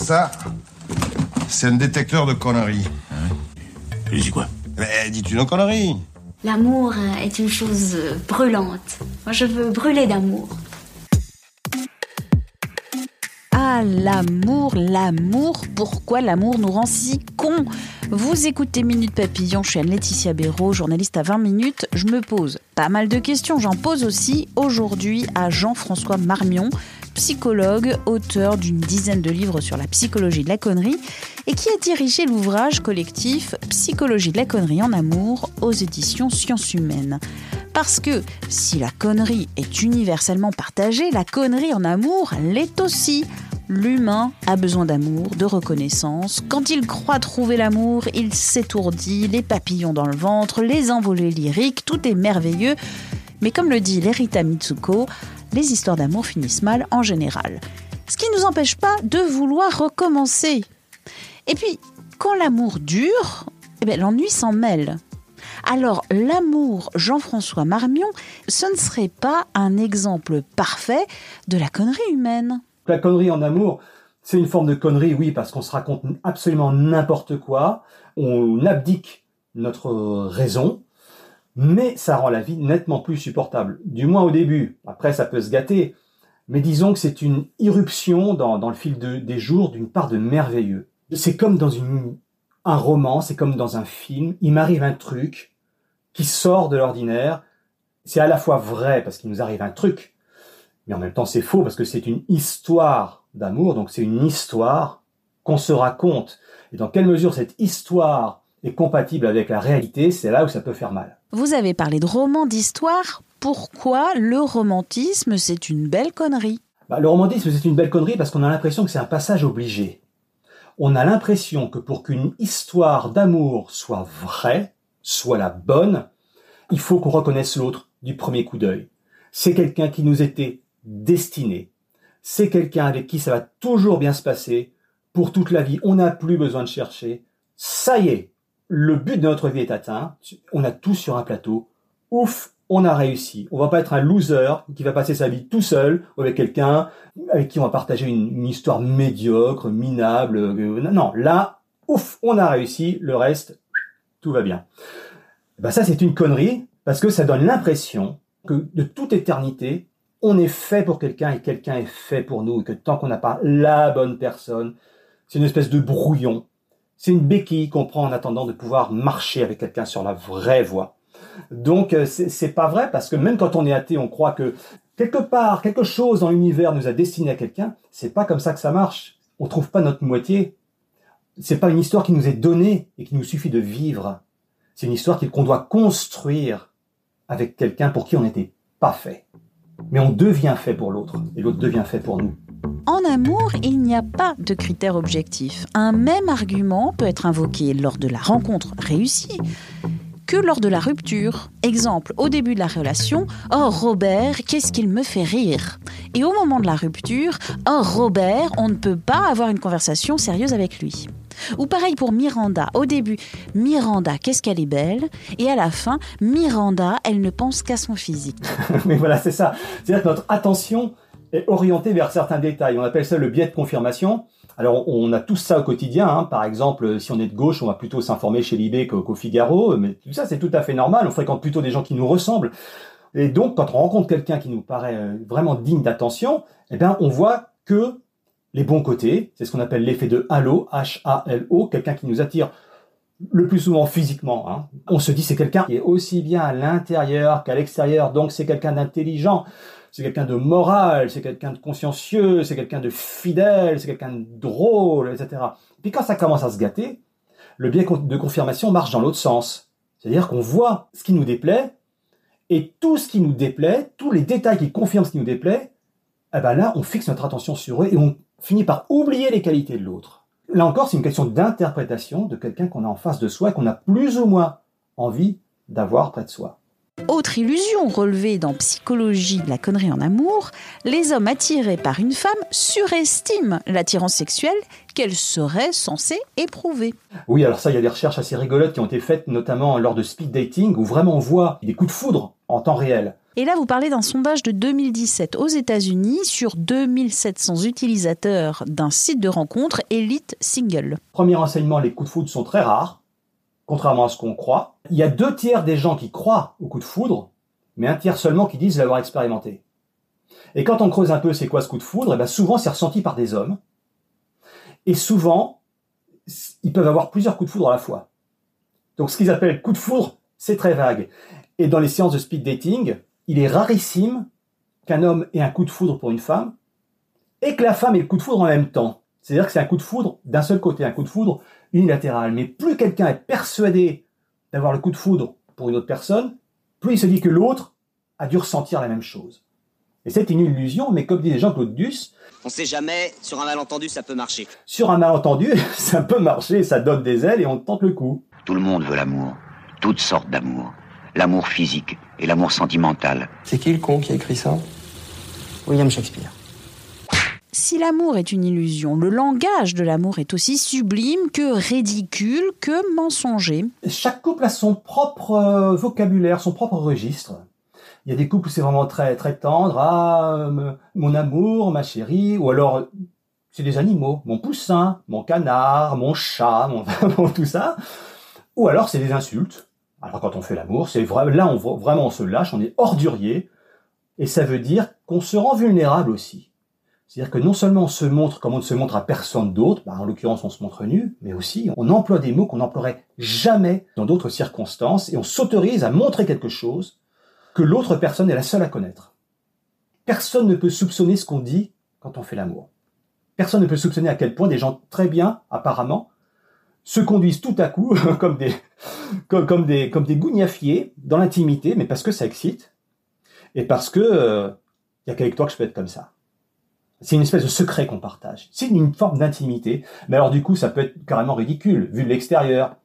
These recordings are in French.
Ça, c'est un détecteur de conneries. Je dis quoi? Mais dis-tu nos conneries L'amour est une chose brûlante. Moi, je veux brûler d'amour. L'amour, l'amour, pourquoi l'amour nous rend si cons? Vous écoutez Minute Papillon, je suis Anne-Laetitia Béraud, journaliste à 20 minutes. Je me pose pas mal de questions, j'en pose aussi aujourd'hui à Jean-François Marmion, psychologue, auteur d'une dizaine de livres sur la psychologie de la connerie et qui a dirigé l'ouvrage collectif Psychologie de la connerie en amour aux éditions Sciences Humaines. Parce que si la connerie est universellement partagée, la connerie en amour l'est aussi. L'humain a besoin d'amour, de reconnaissance. Quand il croit trouver l'amour, il s'étourdit, les papillons dans le ventre, les envolées lyriques, tout est merveilleux. Mais comme le dit Lerita Mitsuko, les histoires d'amour finissent mal en général. Ce qui ne nous empêche pas de vouloir recommencer. Et puis, quand l'amour dure, eh ben, l'ennui s'en mêle. Alors, l'amour Jean-François Marmion, ce ne serait pas un exemple parfait de la connerie humaine. La connerie en amour, c'est une forme de connerie, oui, parce qu'on se raconte absolument n'importe quoi, on abdique notre raison, mais ça rend la vie nettement plus supportable. Du moins au début. Après, ça peut se gâter. Mais disons que c'est une irruption dans, le fil de- des jours d'une part de merveilleux. C'est comme dans une, un roman, c'est comme dans un film. Il m'arrive un truc qui sort de l'ordinaire. C'est à la fois vrai parce qu'il nous arrive un truc, mais en même temps c'est faux parce que c'est une histoire d'amour, donc c'est une histoire qu'on se raconte. Et dans quelle mesure cette histoire est compatible avec la réalité, c'est là où ça peut faire mal. Vous avez parlé de roman d'histoire. Pourquoi le romantisme, c'est une belle connerie? Bah, le romantisme, c'est une belle connerie parce qu'on a l'impression que c'est un passage obligé. On a l'impression que pour qu'une histoire d'amour soit vraie, soit la bonne, il faut qu'on reconnaisse l'autre du premier coup d'œil. C'est quelqu'un qui nous était destiné. C'est quelqu'un avec qui ça va toujours bien se passer pour toute la vie. On n'a plus besoin de chercher. Ça y est, le but de notre vie est atteint. On a tout sur un plateau. Ouf, on a réussi. On va pas être un loser qui va passer sa vie tout seul avec quelqu'un avec qui on va partager une, une histoire médiocre, minable. euh, non, là, ouf, on a réussi. Le reste, tout va bien. Ben ça, c'est une connerie parce que ça donne l'impression que de toute éternité, on est fait pour quelqu'un et quelqu'un est fait pour nous et que tant qu'on n'a pas la bonne personne, c'est une espèce de brouillon. C'est une béquille qu'on prend en attendant de pouvoir marcher avec quelqu'un sur la vraie voie. Donc euh, c'est pas vrai parce que même quand on est athée, on croit que quelque part, quelque chose dans l'univers nous a destiné à quelqu'un. C'est pas comme ça que ça marche. On trouve pas notre moitié. C'est pas une histoire qui nous est donnée et qu'il nous suffit de vivre. C'est une histoire qu'on doit construire avec quelqu'un pour qui on n'était pas fait. Mais on devient fait pour l'autre et l'autre devient fait pour nous. En amour, il n'y a pas de critère objectif. Un même argument peut être invoqué lors de la rencontre réussie que lors de la rupture. Exemple, au début de la relation, Oh Robert, qu'est-ce qu'il me fait rire Et au moment de la rupture, Oh Robert, on ne peut pas avoir une conversation sérieuse avec lui. Ou pareil pour Miranda. Au début, Miranda, qu'est-ce qu'elle est belle Et à la fin, Miranda, elle ne pense qu'à son physique. Mais voilà, c'est ça. C'est-à-dire que notre attention est orientée vers certains détails. On appelle ça le biais de confirmation. Alors, on a tous ça au quotidien. hein. Par exemple, si on est de gauche, on va plutôt s'informer chez Libé qu'au Figaro. Mais tout ça, c'est tout à fait normal. On fréquente plutôt des gens qui nous ressemblent. Et donc, quand on rencontre quelqu'un qui nous paraît euh, vraiment digne d'attention, eh bien, on voit que les bons côtés, c'est ce qu'on appelle l'effet de halo, H-A-L-O, quelqu'un qui nous attire le plus souvent physiquement. hein. On se dit c'est quelqu'un qui est aussi bien à l'intérieur qu'à l'extérieur, donc c'est quelqu'un d'intelligent, c'est quelqu'un de moral, c'est quelqu'un de consciencieux, c'est quelqu'un de fidèle, c'est quelqu'un de drôle, etc. Puis quand ça commence à se gâter, le biais de confirmation marche dans l'autre sens. C'est-à-dire qu'on voit ce qui nous déplaît, et tout ce qui nous déplaît, tous les détails qui confirment ce qui nous déplaît, eh ben là, on fixe notre attention sur eux et on finit par oublier les qualités de l'autre. Là encore, c'est une question d'interprétation de quelqu'un qu'on a en face de soi et qu'on a plus ou moins envie d'avoir près de soi. Autre illusion relevée dans Psychologie de la connerie en amour, les hommes attirés par une femme surestiment l'attirance sexuelle qu'elle serait censée éprouver. Oui, alors ça, il y a des recherches assez rigolotes qui ont été faites, notamment lors de speed dating, où vraiment on voit des coups de foudre en temps réel. Et là, vous parlez d'un sondage de 2017 aux États-Unis sur 2700 utilisateurs d'un site de rencontre Elite Single. Premier enseignement, les coups de foudre sont très rares contrairement à ce qu'on croit. Il y a deux tiers des gens qui croient au coup de foudre, mais un tiers seulement qui disent l'avoir expérimenté. Et quand on creuse un peu c'est quoi ce coup de foudre, et eh bien souvent c'est ressenti par des hommes. Et souvent, ils peuvent avoir plusieurs coups de foudre à la fois. Donc ce qu'ils appellent coup de foudre, c'est très vague. Et dans les séances de speed dating, il est rarissime qu'un homme ait un coup de foudre pour une femme et que la femme ait le coup de foudre en même temps. C'est-à-dire que c'est un coup de foudre d'un seul côté, un coup de foudre unilatéral. Mais plus quelqu'un est persuadé d'avoir le coup de foudre pour une autre personne, plus il se dit que l'autre a dû ressentir la même chose. Et c'est une illusion, mais comme dit Jean-Claude Duss, on sait jamais, sur un malentendu, ça peut marcher. Sur un malentendu, ça peut marcher, ça donne des ailes et on tente le coup. Tout le monde veut l'amour, toutes sortes d'amour. L'amour physique et l'amour sentimental. C'est qui le con qui a écrit ça? William Shakespeare. Si l'amour est une illusion, le langage de l'amour est aussi sublime que ridicule que mensonger. Chaque couple a son propre euh, vocabulaire, son propre registre. Il y a des couples où c'est vraiment très très tendre, ah euh, mon amour, ma chérie, ou alors c'est des animaux, mon poussin, mon canard, mon chat, mon tout ça. Ou alors c'est des insultes. Alors quand on fait l'amour, c'est vrai, là on vraiment on se lâche, on est ordurier, et ça veut dire qu'on se rend vulnérable aussi. C'est-à-dire que non seulement on se montre comme on ne se montre à personne d'autre, bah en l'occurrence on se montre nu, mais aussi on emploie des mots qu'on n'emploierait jamais dans d'autres circonstances et on s'autorise à montrer quelque chose que l'autre personne est la seule à connaître. Personne ne peut soupçonner ce qu'on dit quand on fait l'amour. Personne ne peut soupçonner à quel point des gens très bien, apparemment, se conduisent tout à coup comme des, comme, des, comme des gougnafiers dans l'intimité, mais parce que ça excite et parce que il euh, a qu'avec toi que je peux être comme ça. C'est une espèce de secret qu'on partage. C'est une forme d'intimité. Mais alors du coup, ça peut être carrément ridicule, vu de l'extérieur.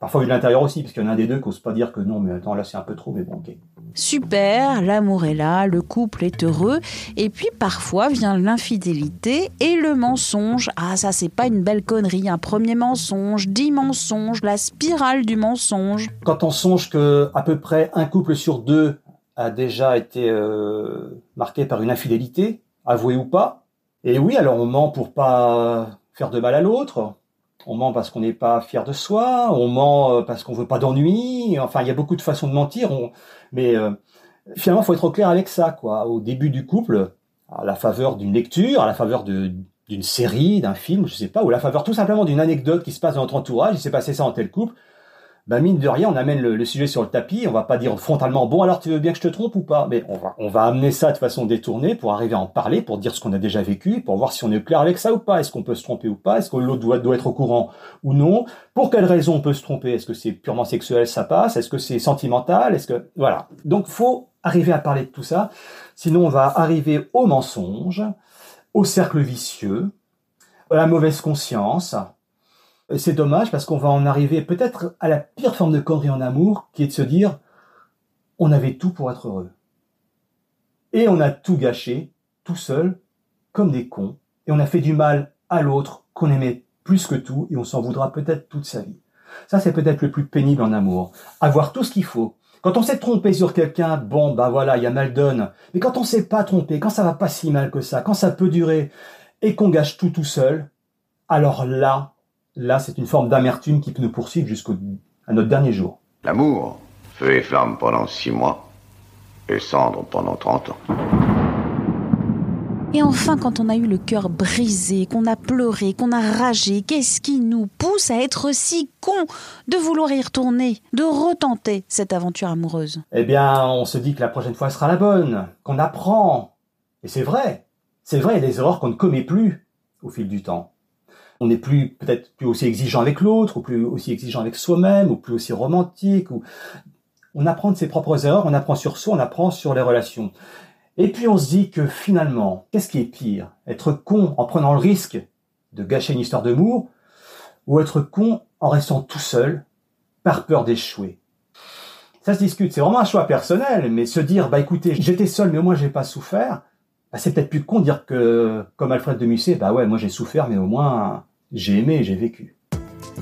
Parfois vu de l'intérieur aussi, parce qu'il y en a un des deux qui n'ose pas dire que non, mais attends, là c'est un peu trop, mais bon, ok. Super, l'amour est là, le couple est heureux, et puis parfois vient l'infidélité et le mensonge. Ah, ça c'est pas une belle connerie, un premier mensonge, dix mensonges, la spirale du mensonge. Quand on songe que à peu près un couple sur deux a déjà été euh, marqué par une infidélité, avoué ou pas. Et oui, alors on ment pour pas faire de mal à l'autre. On ment parce qu'on n'est pas fier de soi. On ment euh, parce qu'on veut pas d'ennui. Enfin, il y a beaucoup de façons de mentir. Mais euh, finalement, faut être clair avec ça, quoi. Au début du couple, à la faveur d'une lecture, à la faveur d'une série, d'un film, je sais pas, ou à la faveur tout simplement d'une anecdote qui se passe dans notre entourage. Il s'est passé ça en tel couple ben mine de rien, on amène le, sujet sur le tapis. On va pas dire frontalement, bon alors tu veux bien que je te trompe ou pas, mais on va, amener ça de façon détournée pour arriver à en parler, pour dire ce qu'on a déjà vécu, pour voir si on est clair avec ça ou pas. Est-ce qu'on peut se tromper ou pas? Est-ce que l'autre doit, doit être au courant ou non? Pour quelle raison on peut se tromper? Est-ce que c'est purement sexuel, ça passe? Est-ce que c'est sentimental? Est-ce que voilà. Donc faut arriver à parler de tout ça. Sinon, on va arriver au mensonge, au cercle vicieux, à la mauvaise conscience, c'est dommage parce qu'on va en arriver peut-être à la pire forme de connerie en amour, qui est de se dire on avait tout pour être heureux. Et on a tout gâché, tout seul, comme des cons, et on a fait du mal à l'autre qu'on aimait plus que tout, et on s'en voudra peut-être toute sa vie. Ça, c'est peut-être le plus pénible en amour. Avoir tout ce qu'il faut. Quand on s'est trompé sur quelqu'un, bon, bah voilà, il y a mal donne. Mais quand on s'est pas trompé, quand ça va pas si mal que ça, quand ça peut durer, et qu'on gâche tout tout seul, alors là, Là, c'est une forme d'amertume qui peut nous poursuivre jusqu'à notre dernier jour. L'amour, feu et flamme pendant six mois, et cendre pendant trente ans. Et enfin, quand on a eu le cœur brisé, qu'on a pleuré, qu'on a ragé, qu'est-ce qui nous pousse à être si con de vouloir y retourner, de retenter cette aventure amoureuse? Eh bien, on se dit que la prochaine fois sera la bonne, qu'on apprend. Et c'est vrai. C'est vrai, il y a des erreurs qu'on ne commet plus au fil du temps on n'est plus peut-être plus aussi exigeant avec l'autre, ou plus aussi exigeant avec soi-même, ou plus aussi romantique. Ou... On apprend de ses propres erreurs, on apprend sur soi, on apprend sur les relations. Et puis on se dit que finalement, qu'est-ce qui est pire? Être con en prenant le risque de gâcher une histoire d'amour ou être con en restant tout seul par peur d'échouer? Ça se discute, c'est vraiment un choix personnel, mais se dire, bah écoutez, j'étais seul mais au moins j'ai pas souffert, bah, c'est peut-être plus con de dire que, comme Alfred de Musset, bah ouais, moi j'ai souffert mais au moins j'ai aimé et j'ai vécu.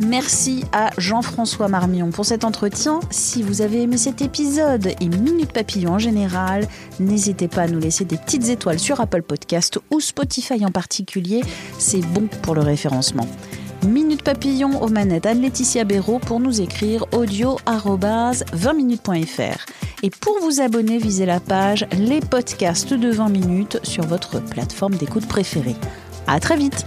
Merci à Jean-François Marmion pour cet entretien. Si vous avez aimé cet épisode et Minute Papillon en général, n'hésitez pas à nous laisser des petites étoiles sur Apple Podcast ou Spotify en particulier. C'est bon pour le référencement. Minute Papillon aux manettes Anne-Laetitia Béraud pour nous écrire audio 20minutes.fr. Et pour vous abonner, visez la page Les podcasts de 20 minutes sur votre plateforme d'écoute préférée. À très vite!